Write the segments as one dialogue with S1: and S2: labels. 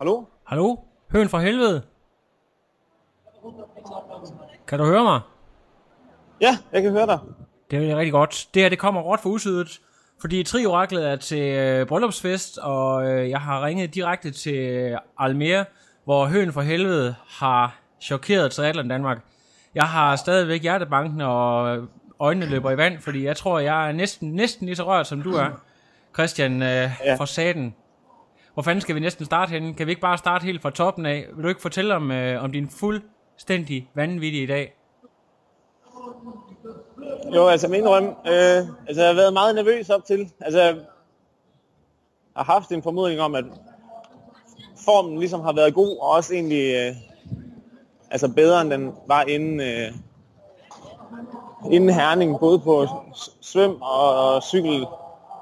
S1: Hallo?
S2: Hallo? Høen fra helvede? Kan du høre mig?
S1: Ja, jeg kan høre dig.
S2: Det er rigtig godt. Det her, det kommer råt for usydet, fordi Trioraklet er til øh, bryllupsfest, og øh, jeg har ringet direkte til Almere, hvor Høen fra helvede har chokeret Triathlon Danmark. Jeg har stadigvæk hjertebanken, og øjnene løber i vand, fordi jeg tror, jeg er næsten, næsten lige så rørt, som du er, Christian øh, ja. fra Saten. Hvor fanden skal vi næsten starte henne? Kan vi ikke bare starte helt fra toppen af? Vil du ikke fortælle om, øh, om din fuldstændig vanvittige dag?
S1: Jo, altså min røm, øh, altså jeg har været meget nervøs op til. Altså jeg har haft en formodning om, at formen ligesom har været god, og også egentlig øh, altså bedre, end den var inden, øh, inden Herning, både på svøm og, og cykel,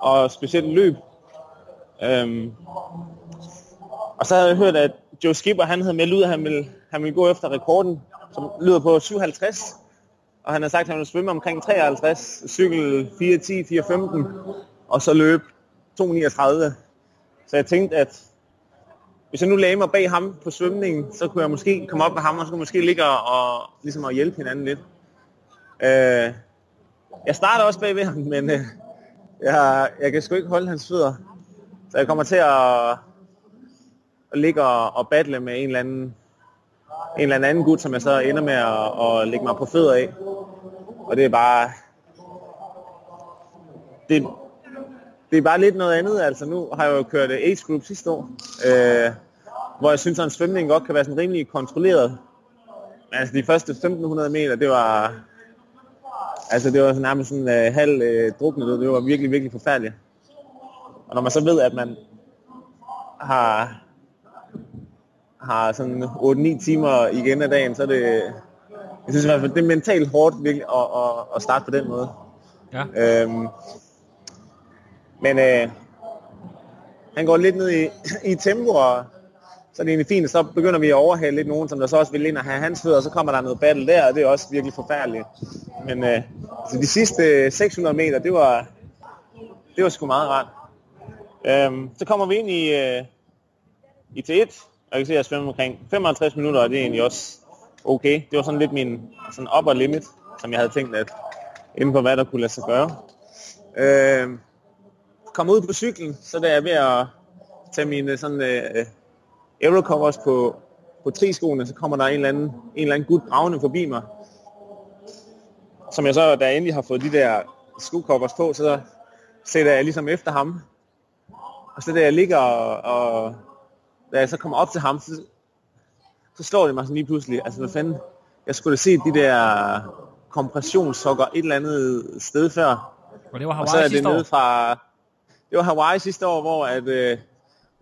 S1: og specielt løb. Øhm, og så havde jeg hørt, at Joe Skipper, han havde meldt ud, at han ville, han ville gå efter rekorden, som lyder på 57. Og han har sagt, at han ville svømme omkring 53, cykel 4.10, 4.15, og så løb 2.39. Så jeg tænkte, at hvis jeg nu lagde mig bag ham på svømningen, så kunne jeg måske komme op med ham, og så kunne jeg måske ligge og, ligesom at hjælpe hinanden lidt. Øh, jeg starter også bagved ham, men øh, jeg, jeg kan sgu ikke holde hans fødder. Så jeg kommer til at, at ligge og, og battle med en eller anden en eller anden gut, som jeg så ender med at, at lægge mig på fødder af. Og det er bare... Det, det er bare lidt noget andet. Altså nu har jeg jo kørt age group sidste år, øh, hvor jeg synes, at en svømning godt kan være sådan rimelig kontrolleret. Men altså de første 1500 meter, det var... Altså det var sådan nærmest sådan uh, halv uh, druknet, det var virkelig, virkelig forfærdeligt. Og når man så ved, at man har, har sådan 8-9 timer igen af dagen, så er det, jeg synes i hvert fald, det er mentalt hårdt virkelig at, at, at starte på den måde.
S2: Ja.
S1: Øhm, men øh, han går lidt ned i, i tempo, og så er det egentlig fint, så begynder vi at overhale lidt nogen, som der så også vil ind og have hans fødder, og så kommer der noget battle der, og det er også virkelig forfærdeligt. Men øh, altså de sidste 600 meter, det var, det var sgu meget rart. Øhm, så kommer vi ind i, øh, i T1, og jeg kan se, at jeg svømmer omkring 55 minutter, og det er egentlig også okay. Det var sådan lidt min sådan upper limit, som jeg havde tænkt, at inden for hvad der kunne lade sig gøre. Øhm, kom ud på cyklen, så der er jeg ved at tage mine sådan øh, aerocovers på, på triskoene, så kommer der en eller anden, en eller anden gut bravende forbi mig. Som jeg så, da jeg endelig har fået de der skocovers på, så sætter jeg ligesom efter ham. Og så da jeg ligger og, og da jeg så kommer op til ham, så, så slår det mig sådan lige pludselig, altså hvad fanden, jeg skulle da se de der kompressionssokker et eller andet sted før.
S2: Og det var Hawaii
S1: og så er det
S2: sidste år?
S1: nede fra, det var Hawaii sidste år, hvor at, øh,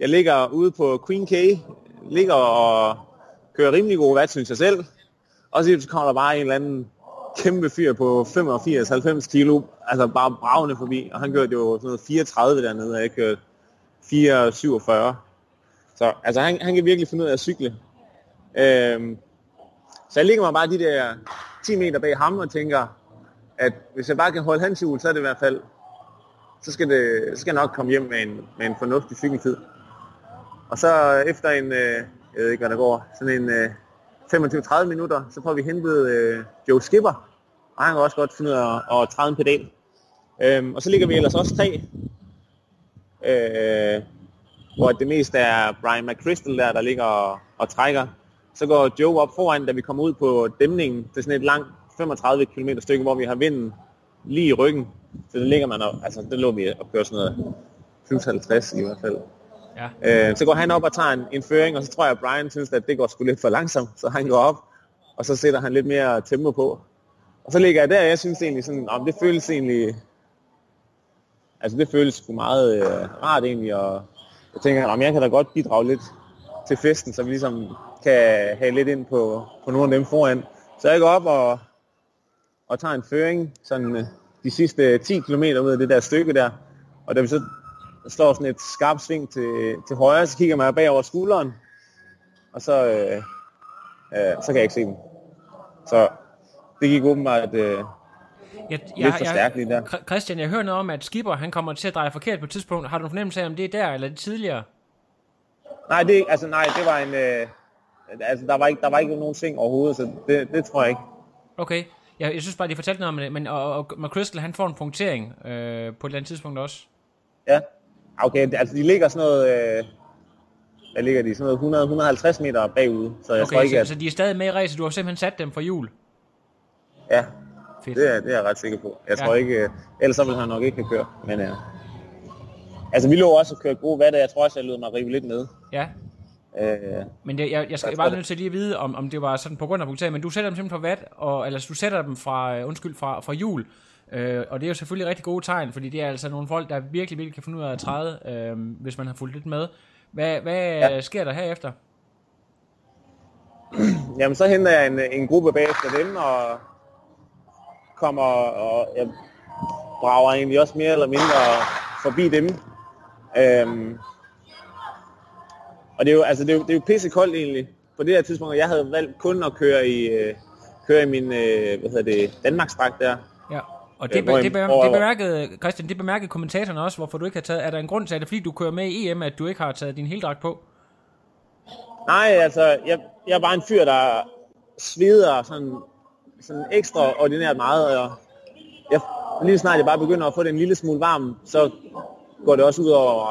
S1: jeg ligger ude på Queen K, ligger og kører rimelig gode watt, synes jeg selv. Og så kommer der bare en eller anden kæmpe fyr på 85-90 kilo, altså bare bravende forbi, og han kørte jo sådan noget 34 dernede, og jeg kørte 4,47. Så altså han, han kan virkelig finde ud af at cykle. Øhm, så jeg ligger mig bare de der 10 meter bag ham og tænker, at hvis jeg bare kan holde hans hjul, så er det i hvert fald, så skal, det, så skal jeg nok komme hjem med en, med en fornuftig cykeltid. Og så efter en, øh, jeg ved ikke hvad der går, sådan en øh, 25-30 minutter, så får vi hentet øh, Joe Skipper, og han kan også godt finde ud af at, at træde en pedal. Øhm, og så ligger vi ellers også tre, øh, hvor det mest er Brian McChrystal der, der ligger og, og trækker. Så går Joe op foran, da vi kommer ud på dæmningen. Det er sådan et langt 35 km stykke, hvor vi har vinden lige i ryggen. Så det ligger man og, altså det lå vi og kører sådan noget 50 i hvert fald.
S2: Ja.
S1: Øh, så går han op og tager en, en føring, og så tror jeg, at Brian synes, at det går sgu lidt for langsomt, så han går op, og så sætter han lidt mere tempo på. Og så ligger jeg der, og jeg synes egentlig sådan, om det føles egentlig, altså det føles sgu meget øh, rart egentlig, og jeg tænker, om jeg kan da godt bidrage lidt til festen, så vi ligesom kan have lidt ind på, på nogle af dem foran. Så jeg går op og, og tager en føring, sådan øh, de sidste 10 km ud af det der stykke der, og da vi så slår sådan et skarpt sving til, til højre, så kigger man bag over skulderen, og så, øh, øh, så kan jeg ikke se dem. Så det gik åbenbart øh,
S2: jeg,
S1: lidt for stærkt lige der.
S2: Christian, jeg hører noget om, at Skipper han kommer til at dreje forkert på et tidspunkt. Har du en fornemmelse af, om det er der eller det tidligere?
S1: Nej, det, altså, nej, det var en... Øh, altså, der var, ikke, der var ikke nogen ting overhovedet, så det, det tror jeg ikke.
S2: Okay. Jeg, jeg synes bare, de fortalte noget om det, men og, og McChrystal, han får en punktering øh, på et eller andet tidspunkt også.
S1: Ja, okay, altså de ligger sådan noget... Øh, hvad ligger de? Sådan noget 100-150 meter bagud, så jeg
S2: okay,
S1: tror ikke,
S2: så,
S1: at...
S2: så de er stadig med i racet, du har simpelthen sat dem for jul?
S1: Ja,
S2: Fedt.
S1: det er, det er jeg ret sikker på. Jeg
S2: Ja.
S1: tror ikke... Øh, ellers så ville han nok ikke have kørt, men... Øh, altså, vi lå også og kørte gode vatter. Jeg tror også, jeg lød mig rive lidt med.
S2: Ja,
S1: Øh,
S2: men det, jeg, jeg skal
S1: Jeg
S2: bare nødt til lige at vide, om, om det var sådan på grund af punktering, men du sætter dem simpelthen for watt, og, eller du sætter dem fra, øh, undskyld, fra, fra jul, øh, og det er jo selvfølgelig rigtig gode tegn, fordi det er altså nogle folk, der virkelig, virkelig kan finde ud af at træde, øh, hvis man har fulgt lidt med. Hvad, hvad ja.
S1: Ja.
S2: sker der herefter?
S1: jamen, så henter jeg en, en gruppe bagefter dem, og kommer og jeg brager egentlig også mere eller mindre forbi dem. Øhm, og det er jo, altså, det er jo, det er jo pisse koldt egentlig. På det her tidspunkt, og jeg havde valgt kun at køre i, øh, køre i min øh, hvad hedder det, Danmarksdragt der.
S2: Ja. Og det,
S1: Øh,
S2: det,
S1: jeg-
S2: det, bemærkede, Christian, det bemærkede kommentatorerne også, hvorfor du ikke har taget, er der en grund til, er det fordi du kører med i EM, at du ikke har taget din heldragt på?
S1: Nej, altså, jeg, jeg er bare en fyr, der sveder sådan, sådan ekstraordinært meget, og jeg, lige snart jeg bare begynder at få det en lille smule varm, så går det også ud over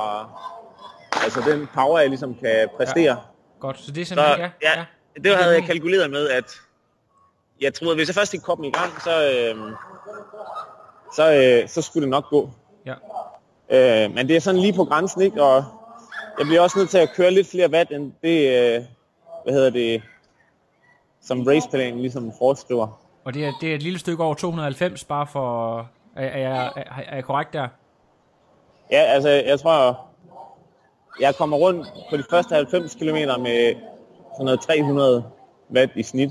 S1: altså den power, jeg ligesom kan præstere. Ja.
S2: Godt, så det er
S1: Så
S2: simpelthen, ja,
S1: ja,
S2: ja.
S1: det havde jeg kalkuleret med, at jeg troede, at hvis jeg først ikke kom i gang, så, øh, så, øh, så skulle det nok gå.
S2: ja.
S1: Øh, men det er sådan lige på grænsen, ikke? Og jeg bliver også nødt til at køre lidt flere watt, end det, øh, hvad hedder det, som raceplanen ligesom foreskriver.
S2: Og det er, det er et lille stykke over 290, bare for... Er, er, jeg, er, er jeg korrekt der?
S1: Ja, altså, jeg tror, jeg kommer rundt på de første 90 km med sådan noget 300 watt i snit.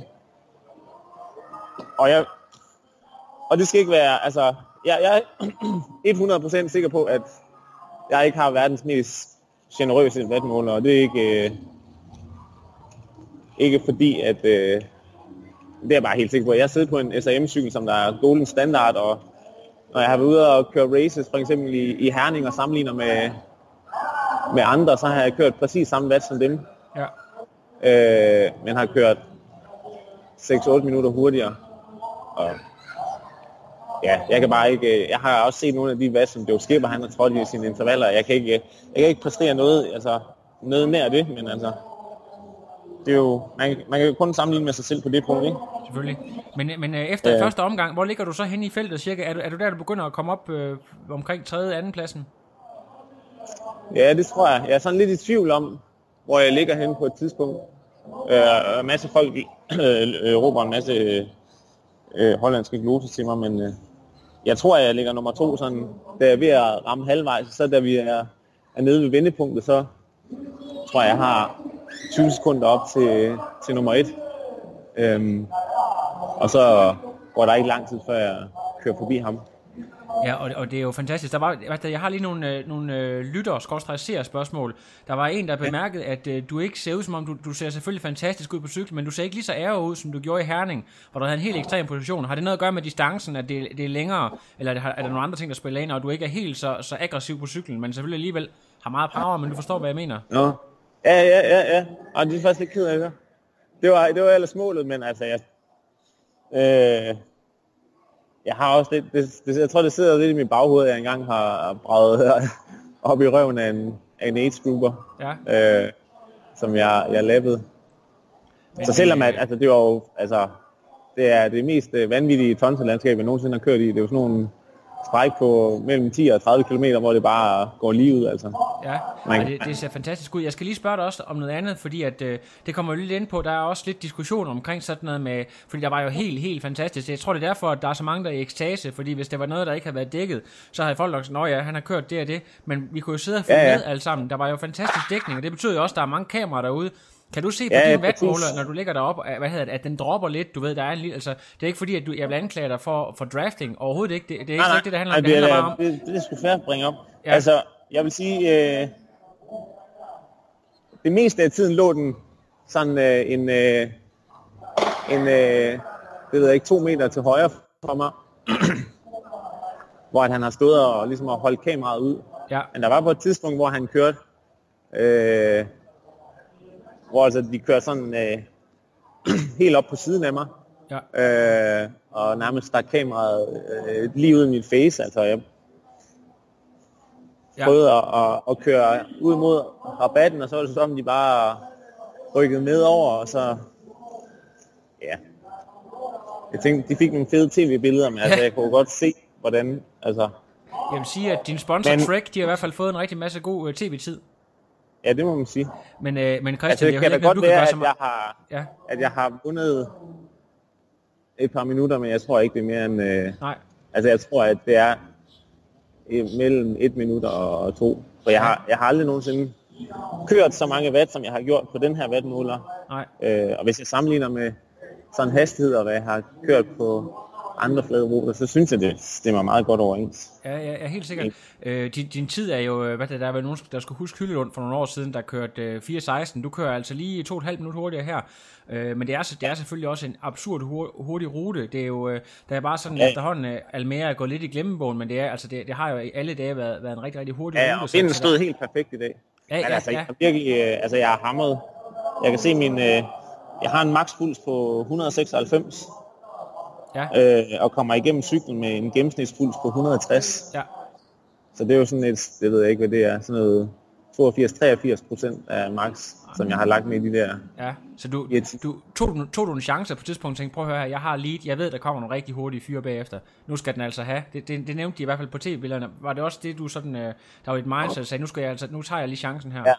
S1: Og jeg, og det skal ikke være, altså, jeg, jeg er 100% sikker på, at jeg ikke har verdens mest generøse wattmåler, og det er ikke, øh, ikke fordi, at øh, det er bare helt sikker på. Jeg sidder på en SAM-cykel, som der er golden standard, og når jeg har været ude og køre races, for eksempel i, i Herning og sammenligner med, med andre, så har jeg kørt præcis samme watt som dem,
S2: Ja.
S1: øh, men har kørt 6-8 minutter hurtigere. Og ja, jeg kan bare ikke, jeg har også set nogle af de watt, som Joe Skipper, han har trådt i sine intervaller, jeg kan ikke, jeg kan ikke præstere noget, altså noget nær det, men altså, det er jo, man, man kan jo kun sammenligne med sig selv på det punkt, ikke?
S2: Selvfølgelig. Men, men øh, efter
S1: Ja.
S2: første omgang, hvor ligger du så henne i feltet cirka? Er du, er du der, du begynder at komme op øh, omkring 3. anden pladsen?
S1: Ja, det tror jeg. Jeg er sådan lidt i tvivl om, hvor jeg ligger henne på et tidspunkt. Øh, en masse folk øh, råber en masse øh, hollandske gloser til mig, men øh, jeg tror, jeg ligger nummer to, sådan, da jeg er ved at ramme halvvejs, så da vi er, er nede ved vendepunktet, så tror jeg, jeg har 20 sekunder op til, til nummer et. Øhm, og så går der ikke lang tid, før jeg kører forbi ham.
S2: Ja, og, og det er jo fantastisk. Der var, jeg har lige nogle, øh, nogle øh, lytter skråstrej spørgsmål. Der var en, der bemærkede, at øh, du ikke ser ud som om, du, du ser selvfølgelig fantastisk ud på cykel, men du ser ikke lige så ære ud, som du gjorde i Herning, hvor du havde en helt ekstrem position. Har det noget at gøre med distancen, at det, det er længere, eller er, er der nogle andre ting, der spiller ind, og du ikke er helt så, så aggressiv på cyklen, men selvfølgelig alligevel har meget power, men du forstår, hvad jeg mener?
S1: Nå. Ja, ja, ja, ja. Og det er faktisk lidt ked af det. Det var, det var ellers målet, men altså, jeg, øh, jeg har også lidt, det, det, jeg tror, det sidder lidt i mit baghoved, at jeg engang har braget op i røven af en, af en age grouper,
S2: Ja,
S1: øh, som jeg, jeg lappede.
S2: men,
S1: Så selvom at, altså, det var jo, altså, det er det mest øh, vanvittige tonselandskab, jeg nogensinde har kørt i. Det er jo sådan nogle stræk på mellem 10 og 30 km, hvor det bare går lige ud, altså.
S2: Ja,
S1: Man-
S2: det, det ser fantastisk ud. Jeg skal lige spørge dig også om noget andet, fordi at, øh, det kommer jo lidt ind på, der er også lidt diskussion omkring sådan noget med, fordi der var jo helt, helt fantastisk. Jeg tror, det er derfor, at der er så mange, der er i ekstase, fordi hvis det var noget, der ikke havde været dækket, så havde folk nok sagt, "Nå ja, han har kørt det og det, men vi kunne jo sidde og følge
S1: Ja, ja.
S2: med alle sammen. Der var jo fantastisk dækning, og det betyder jo også, at der er mange kameraer derude. Kan du se på
S1: Ja,
S2: din vatmåler, når du ligger deroppe, hvad hedder det, at den dropper lidt, du ved, der er en lille, altså, det er ikke fordi, at du, jeg vil anklage dig for, for drafting, overhovedet ikke, det, det er ikke, ikke det, det handler om, det,
S1: det,
S2: handler
S1: er, det, det sgu fair at bringe op.
S2: Ja.
S1: Altså, jeg vil sige, øh, det meste af tiden lå den sådan øh, en, øh, en øh, det ved jeg ikke, to meter til højre for mig, hvor at han har stået og ligesom har holdt kameraet ud.
S2: ja,
S1: Men der var på et tidspunkt, hvor han kørte øh, hvor altså, de kører sådan øh, helt op på siden af mig,
S2: Ja.
S1: øh, og nærmest stak kameraet øh, lige ud i mit face. Altså, jeg
S2: Ja.
S1: prøvede at, at, at køre ud mod rabatten, og så var det som, de bare rykkede med over, og så... Ja. Jeg tænkte, de fik nogle fede tv-billeder, men altså,
S2: Ja.
S1: jeg kunne godt se, hvordan... Altså,
S2: Jeg vil sige, at din sponsor
S1: Men-
S2: Trek, de har i hvert fald fået en rigtig masse god øh, tv-tid.
S1: Ja, det må man sige.
S2: Men, øh, men Christian,
S1: Altså,
S2: det jo
S1: kan da godt være, at
S2: meget.
S1: jeg har,
S2: Ja,
S1: at jeg har vundet et par minutter, men jeg tror ikke, det er mere end... Øh,
S2: nej.
S1: altså, jeg tror, at det er mellem et minut og to. For jeg har, jeg har aldrig nogensinde kørt så mange watt, som jeg har gjort på den her wattmåler.
S2: Nej.
S1: Øh, og hvis jeg sammenligner med sådan hastighed og hvad jeg har kørt på andre flade ruter, så synes jeg, det stemmer meget godt overens.
S2: Ja, ja, ja helt sikkert. Øh, din, din tid er jo, øh, hvad det, der var nogen, der skulle huske Hyllelund for nogle år siden, der kørte øh, 4.16. Du kører altså lige to og et halvt minut hurtigere her. Øh, men det er, det er selvfølgelig også en absurd hur, hurtig rute. Det er jo, øh, der er bare sådan
S1: Ja.
S2: efterhånden, øh, Almere er gået lidt i glemmebogen, men det, er, altså, det, det har jo i alle dage været, været en rigtig, rigtig hurtig
S1: Ja,
S2: rute.
S1: og
S2: så-
S1: vinden
S2: så der-
S1: stod helt perfekt i dag.
S2: Ja,
S1: Men
S2: ja,
S1: altså,
S2: ja.
S1: jeg virkelig, øh, altså jeg har hamret. Jeg kan se min, øh, jeg har en makspuls på 196,
S2: Ja,
S1: øh, og kommer igennem cyklen med en gennemsnitspuls på 160.
S2: ja.
S1: Så det er jo sådan et, det ved jeg ikke, hvad det er, sådan noget 82-83 procent af max, som jeg har lagt med i de der.
S2: Ja, så du, du tog, du tog du en chance på et tidspunkt og tænkte, prøv at høre her, jeg har lead, jeg ved, der kommer nogle rigtig hurtige fyre bagefter. Nu skal den altså have. Det, det, det nævnte de i hvert fald på tv-billederne. Var det også det, du sådan, øh, der var et mindset, der sagde, nu, skal jeg altså, nu tager jeg lige chancen her.
S1: Ja.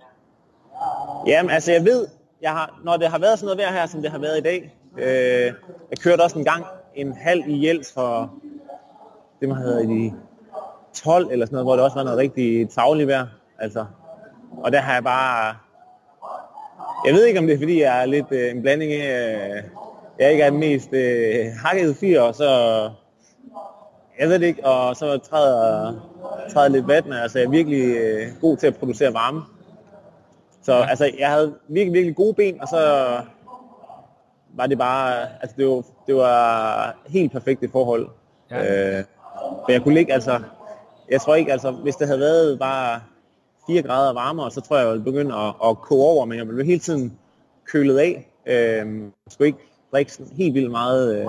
S1: Jamen, altså jeg ved, jeg har, når det har været sådan noget vejr her, som det har været i dag, øh, jeg kørte også en gang en halv i Jels for, det må have i de 12 eller sådan noget, hvor det også var noget rigtig tavligt vejr. Altså. Og der har jeg bare, jeg ved ikke om det er fordi jeg er lidt øh, en blanding af, øh, jeg ikke er den mest øh, hakkede fyr, og så, jeg ved det ikke, og så træder, træder lidt vand, altså jeg er virkelig øh, god til at producere varme. Så altså, jeg havde virkelig, virkelig gode ben, og så var det bare, altså det var, det var helt perfekte forhold.
S2: Ja.
S1: Øh, for jeg kunne ligge, altså, jeg tror ikke, altså, hvis det havde været bare 4 grader varmere, så tror jeg, jeg ville begynde at, at koge over, men jeg blev hele tiden kølet af. Øh, jeg skulle ikke drikke sådan helt vildt meget øh,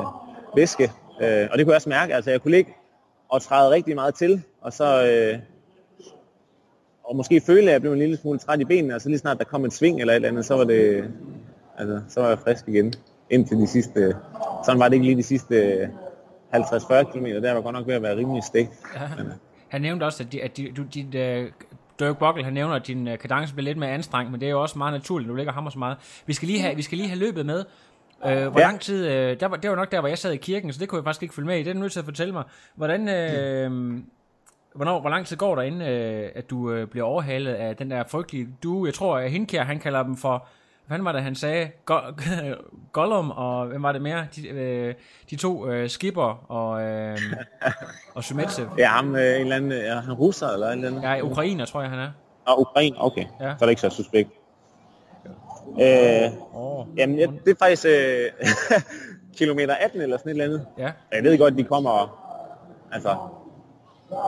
S1: væske, øh, og det kunne jeg også mærke, altså jeg kunne ligge og træde rigtig meget til, og så, øh, og måske føle, at jeg blev en lille smule træt i benene, og så lige snart der kom en sving eller et eller andet, så var det, altså, så var jeg frisk igen. Indtil de sidste, sådan var det ikke lige de sidste 50-40 km, der var godt nok ved at være rimelig stegt. Men,
S2: Han nævnte også, at, de, at de, du, dit, uh, Dirk Bockel, han nævner, at din uh, kadence bliver lidt mere anstrengt, men det er jo også meget naturligt, du ligger hammer så meget. Vi skal lige have, vi skal lige have løbet med. Uh, hvor ja.
S1: Ja.
S2: lang tid, uh, der var, det var nok der, hvor jeg sad i kirken, så det kunne jeg faktisk ikke følge med i. Det er du nødt til at fortælle mig. Hvordan, uh, hvornår, hvor lang tid går der inden, uh, at du uh, bliver overhalet af den der frygtelige du? Jeg tror, at Hinkær, han kalder dem for, hvad var det, han sagde? Go- Gollum og hvem var det mere? De, øh, de to øh, skipper og, øh, og Sumetsev.
S1: ja, ham, øh, en eller anden, er han russer eller en eller anden?
S2: Ja, ukrainer, tror jeg, han er.
S1: Og Ukraine, okay.
S2: Ja.
S1: Så er det ikke så suspekt. Øh,
S2: Oh.
S1: jamen, ja, det er faktisk øh, kilometer 18 eller sådan et eller andet.
S2: Ja,
S1: Jeg ved godt, de kommer, altså,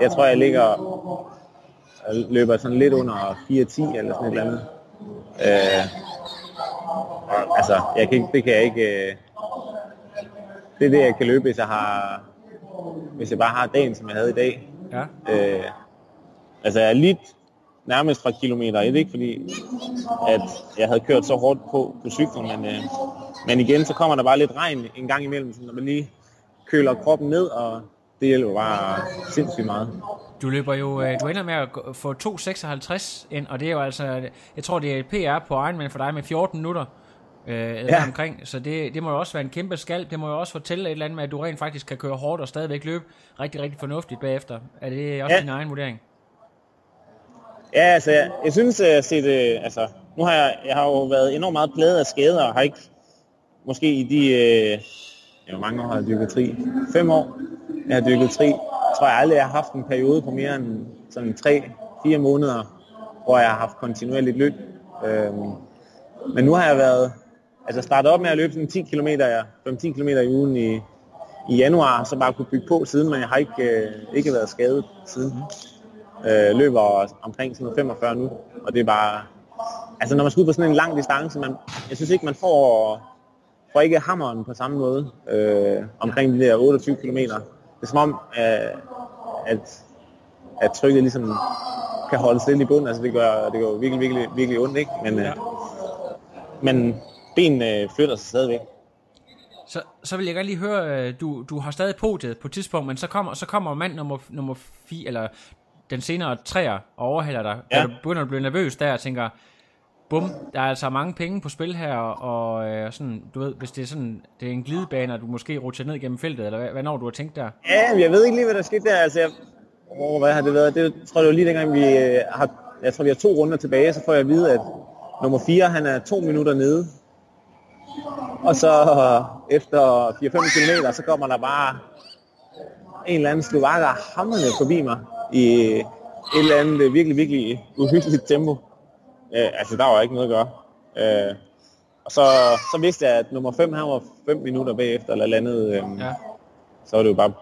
S1: jeg tror, jeg ligger, jeg løber sådan lidt under 4.10 eller sådan et eller andet. Øh, og, altså, jeg kan ikke, det kan jeg ikke, øh, det er det, jeg kan løbe, hvis jeg har, hvis jeg bare har dagen, som jeg havde i dag.
S2: ja.
S1: Øh, altså, jeg er lidt nærmest fra kilometer 1, ikke fordi, at jeg havde kørt så hårdt på, på cyklen, men, øh, men igen, så kommer der bare lidt regn en gang imellem, så når man lige køler kroppen ned, og det hjælper bare sindssygt meget.
S2: Du løber jo, øh, du ender med at få 2.56 ind, og det er jo altså, jeg tror det er et PR på Ironman for dig med 14 minutter øh, ja. omkring, så det, det må jo også være en kæmpe skalp, det må jo også fortælle et eller andet med, at du rent faktisk kan køre hårdt og stadigvæk løbe rigtig, rigtig fornuftigt bagefter. Er det også ja. Din egen vurdering?
S1: Ja, altså, jeg, jeg synes, at jeg har set, øh, altså, nu har jeg, jeg har jo været enormt meget pladet af skader, og har ikke, måske i de, øh, hvor mange år har jeg dyrket tri? Fem år, jeg har dyrket tri. tror jeg aldrig, jeg har haft en periode på mere end sådan 3-4 måneder, hvor jeg har haft kontinuerligt løb. Øhm, men nu har jeg været, altså startet op med at løbe sådan 10 km, 5-10 km i ugen i, i januar, så bare kunne bygge på siden, men jeg har ikke, øh, ikke været skadet siden. Øh, løber omkring sådan 45 nu, og det er bare, altså når man skal ud på sådan en lang distance, man, jeg synes ikke, man får, får ikke hammeren på samme måde øh, omkring de der 28 km. Det er som om, øh, at, at trykket ligesom kan holde stille i bunden. Altså det gør, det gør virkelig, virkelig, virkelig ondt, ikke? Men, ja. øh, men benene øh, flytter sig stadigvæk.
S2: Så, så vil jeg gerne lige høre, øh, du, du har stadig podiet på et tidspunkt, men så kommer, så kommer mand nummer, nummer 4, eller den senere træer og overhælder dig. Ja. Du begynder at blive nervøs der og tænker, bum, der er altså mange penge på spil her, og øh, sådan, du ved, hvis det er sådan, det er en glidebane, og du måske rutscher ned gennem feltet, eller hvad, hvad når du har tænkt der?
S1: Ja, jeg ved ikke lige, hvad der skete der, altså jeg, oh, hvad har det været, det tror jeg jo lige dengang, vi øh, har, jeg tror vi har to runder tilbage, så får jeg at vide, at nummer 4, han er to minutter nede, og så efter 4-5 km, så kommer der bare en eller anden slovakker hammerne forbi mig i et eller andet virkelig, virkelig uhyggeligt tempo. Øh, altså, der var ikke noget at gøre. Øh, og så, så vidste jeg, at nummer 5, han var 5 minutter bagefter, eller landet. Øh, ja. Så var det jo bare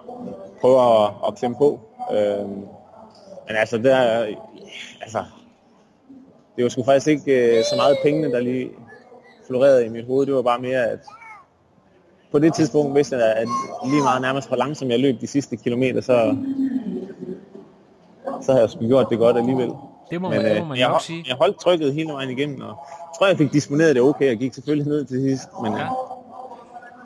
S1: prøve at, at klemme på. Øh, men altså, der, altså, det var sgu faktisk ikke øh, så meget pengene, der lige florerede i mit hoved. Det var bare mere, at på det tidspunkt vidste jeg, at lige meget nærmest for langsomt jeg løb de sidste kilometer, så, så havde jeg sgu gjort det godt alligevel.
S2: Det må man, Men, det må man
S1: jeg,
S2: nok sige.
S1: Jeg holdt trykket hele vejen igennem, og tror, jeg fik disponeret det okay. Jeg gik selvfølgelig ned til sidst. Men, ja.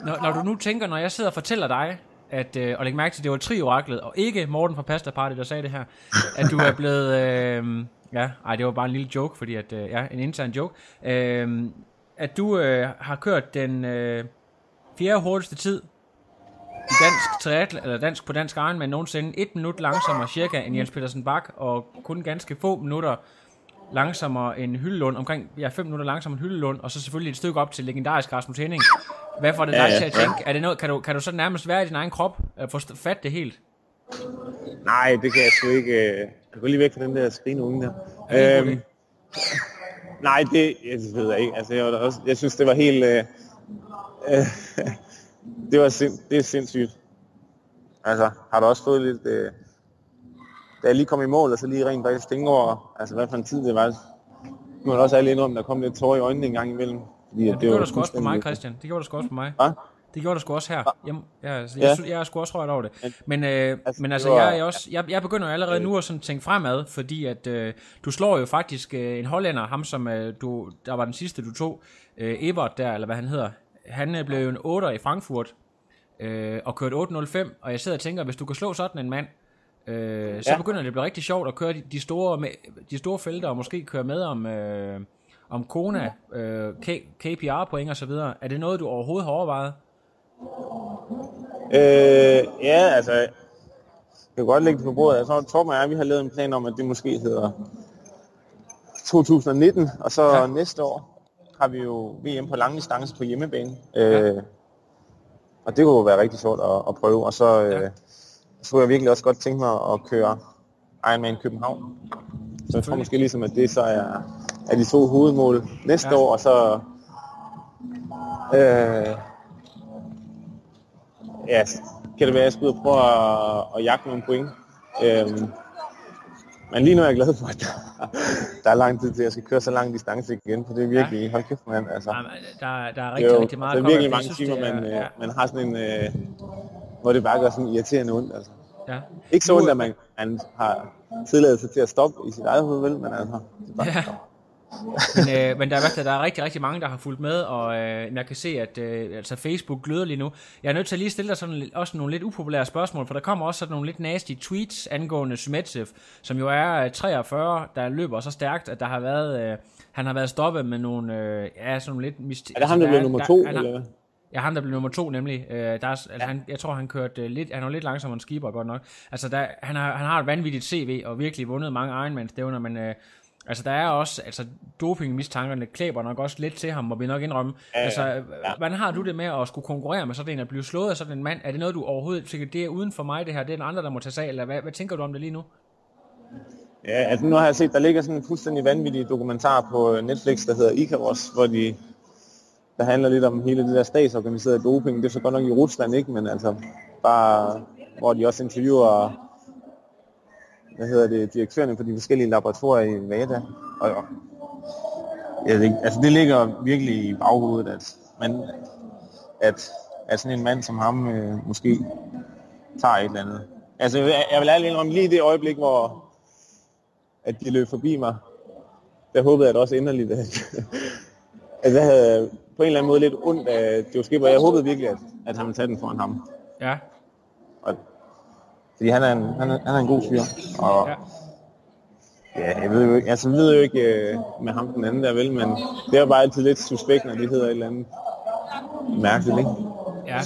S2: når, når du nu tænker, når jeg sidder og fortæller dig, at, øh, og læg mærke til, at det var trioraklet, og ikke Morten fra Pasta Party, der sagde det her, at du er blevet, øh, ja, ej, det var bare en lille joke, fordi at, øh, ja, en intern joke, øh, at du øh, har kørt den øh, fjerde hurtigste tid dansk triathl, eller dansk på dansk men nogensinde et minut langsommere cirka end Jens Petersen Bak, og kun ganske få minutter langsommere end Hyllelund, omkring ja, 5 minutter langsommere end Hyllelund, og så selvfølgelig et stykke op til legendarisk Rasmus Henning. Hvad får det dig ja, ja, til at tænke? Ja. Er det noget, kan, du, kan du så nærmest være i din egen krop, og få fat det helt?
S1: Nej, det kan jeg sgu ikke. Øh, jeg går lige væk fra den der skrigende unge der. Øhm, nej, det jeg ved jeg ikke. Altså, jeg, var også, jeg synes, det var helt... Øh, øh, det, var sind, det er sindssygt. Altså, har du også fået lidt... Øh, da jeg lige kom i mål, og så lige rent faktisk tænke over, altså hvad for en tid det var. Nu er der også alle indrømme, der kom lidt tår i øjnene en gang imellem.
S2: Fordi, ja, det, det gjorde der sgu også på mig, Christian. Det gjorde der sgu også på mig. Hva? Det gjorde der sgu også her. Jeg, jeg, jeg, jeg, jeg er sgu også rørt over det. Men, øh, altså, men altså, jeg, er også, jeg, jeg begynder allerede nu at sådan tænke fremad, fordi at øh, du slår jo faktisk øh, en hollænder, ham som øh, du, der var den sidste, du tog, øh, Ebert der, eller hvad han hedder. Han øh, blev jo en 8 i Frankfurt, øh, og kørte 8.05, og jeg sidder og tænker, hvis du kan slå sådan en mand, øh, så ja. begynder det at blive rigtig sjovt at køre de, de, store, med, de store felter, og måske køre med om... Øh, om Kona, øh, KPR-point og så videre. Er det noget, du overhovedet har overvejet?
S1: Øh, ja, altså, jeg kan godt lægge det på bordet. Altså, Torben og jeg, vi har lavet en plan om, at det måske hedder 2019, og så ja. næste år har vi jo VM på lang distance på hjemmebane. Øh, ja. Og det kunne være rigtig sjovt at, at prøve. Og så, øh, ja. så kunne jeg virkelig også godt tænke mig at køre Ironman København. Så jeg tror måske ligesom, at det så er, er de to hovedmål næste ja. år, og så øh, ja, kan det være, at jeg skal ud og prøve at, at jagte nogle point. Øhm, men lige nu er jeg glad for, at der, der er lang tid til, at jeg skal køre så lang distance igen, for det er virkelig, ja. hold kæft mand, altså. Ja,
S2: der, der er rigtig, jo, rigtig meget
S1: Det er virkelig mange timer, er, man, øh, ja. man har sådan en, øh, hvor det bare gør sådan irriterende ondt, altså. Ja. Ikke så ondt, at man, man har tilladelse til at stoppe i sit eget hoved, vel, men altså, det er bare ja
S2: men, øh, men der er, der er rigtig, rigtig mange, der har fulgt med, og øh, jeg kan se, at øh, altså Facebook gløder lige nu. Jeg er nødt til at lige stille dig sådan, også nogle lidt upopulære spørgsmål, for der kommer også sådan nogle lidt nasty tweets angående Smetsev, som jo er 43, øh, der løber så stærkt, at der har været, øh, han har været stoppet med nogle, øh, ja, sådan lidt...
S1: Mist- er det ham, der blev nummer to, der, eller
S2: Ja, han der blev nummer to nemlig. Øh, der er, altså, ja. han, jeg tror, han kørte uh, lidt, han var lidt langsommere end Skipper, godt nok. Altså, der, han, har, han har et vanvittigt CV, og virkelig vundet mange Ironman-stævner, men uh, Altså, der er også, altså, dopingmistankerne klæber nok også lidt til ham, må vi nok indrømme. Ja, altså, ja. hvordan har du det med at skulle konkurrere med sådan en, at blive slået af sådan en mand? Er det noget, du overhovedet tænker, det er uden for mig det her, det er den andre, der må tage sig eller hvad, hvad tænker du om det lige nu?
S1: Ja, altså nu har jeg set, der ligger sådan en fuldstændig vanvittig dokumentar på Netflix, der hedder Icarus, hvor de, der handler lidt om hele det der statsorganiserede doping. Det er så godt nok i Rusland, ikke? Men altså, bare, hvor de også interviewer hvad hedder det, direktørerne for de forskellige laboratorier i VADA. Og, Ja, det, altså det ligger virkelig i baghovedet, at, man, at, at sådan en mand som ham øh, måske tager et eller andet. Altså jeg, jeg vil ærligt indrømme, lige det øjeblik, hvor at de løb forbi mig, der håbede jeg da også inderligt, at, at jeg havde på en eller anden måde lidt ondt af Joe Skipper. Jeg håbede virkelig, at, at han ville tage den foran ham.
S2: Ja,
S1: Og, fordi han er en, han er, han er en god fyr. Og
S2: ja.
S1: ja, jeg ved jo ikke, altså, jeg ved jo ikke øh, med ham den anden der vel, men det er jo bare altid lidt suspekt, når de hedder et eller andet mærkeligt, ikke?
S2: Ja,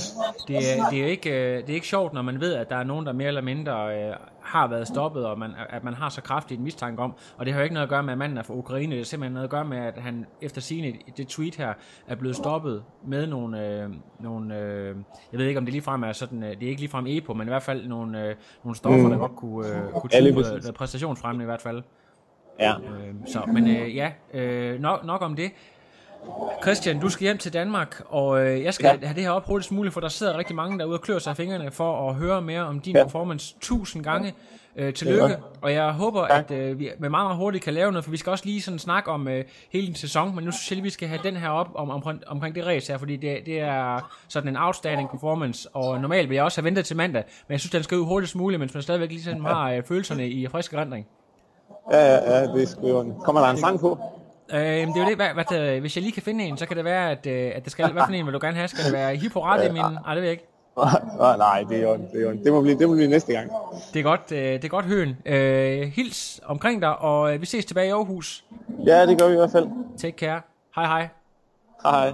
S2: det er, det, er ikke, øh, det er ikke sjovt, når man ved, at der er nogen, der mere eller mindre øh, har været stoppet, og man, at man har så kraftigt en mistanke om. Og det har jo ikke noget at gøre med, at manden er fra Ukraine. Det er simpelthen noget at gøre med, at han efter sine det tweet her er blevet stoppet med nogle, øh, nogle øh, jeg ved ikke, om det ligefrem er sådan, øh, det er ikke ligefrem EPO, men i hvert fald nogle, øh, nogle stoffer,
S1: Mm.
S2: der godt kunne, øh, kunne
S1: præcis.
S2: noget præstationsfremmende i hvert fald.
S1: Ja.
S2: Øh, så, men øh, ja, øh, nok, nok om det. Christian, du skal hjem til Danmark, og øh, jeg skal ja. Have det her op hurtigst muligt, for der sidder rigtig mange derude og klør sig i fingrene for at høre mere om din
S1: Ja.
S2: performance tusind gange. Øh, tillykke, og jeg håber,
S1: Tak.
S2: at øh, vi med meget, meget hurtigt kan lave noget, for vi skal også lige sådan snakke om øh, hele din sæson, men nu synes jeg lige, vi skal have den her op om, om, omkring det race her, fordi det, det er sådan en outstanding performance, og normalt vil jeg også have ventet til mandag, men jeg synes, den skal ud hurtigst muligt, mens man stadigvæk lige sådan har øh, følelserne i frisk rendring.
S1: Ja, ja, ja, det er orden. Kommer der en sang på?
S2: Øh, det er jo det, hvad, hvad, det, hvis jeg lige kan finde en, så kan det være, at, øh, at det skal, hvad for en vil du gerne have? Skal det være hipporet i min? Nej, det ved jeg ikke.
S1: Nej, det er orden. Det, er orden. det, må blive, det må blive næste gang.
S2: Det er godt, øh, det er godt høen. Øh, hils omkring dig, og øh, vi ses tilbage i Aarhus.
S1: Ja, det gør vi i hvert fald.
S2: Take care. Hej hej.
S1: Hej hej.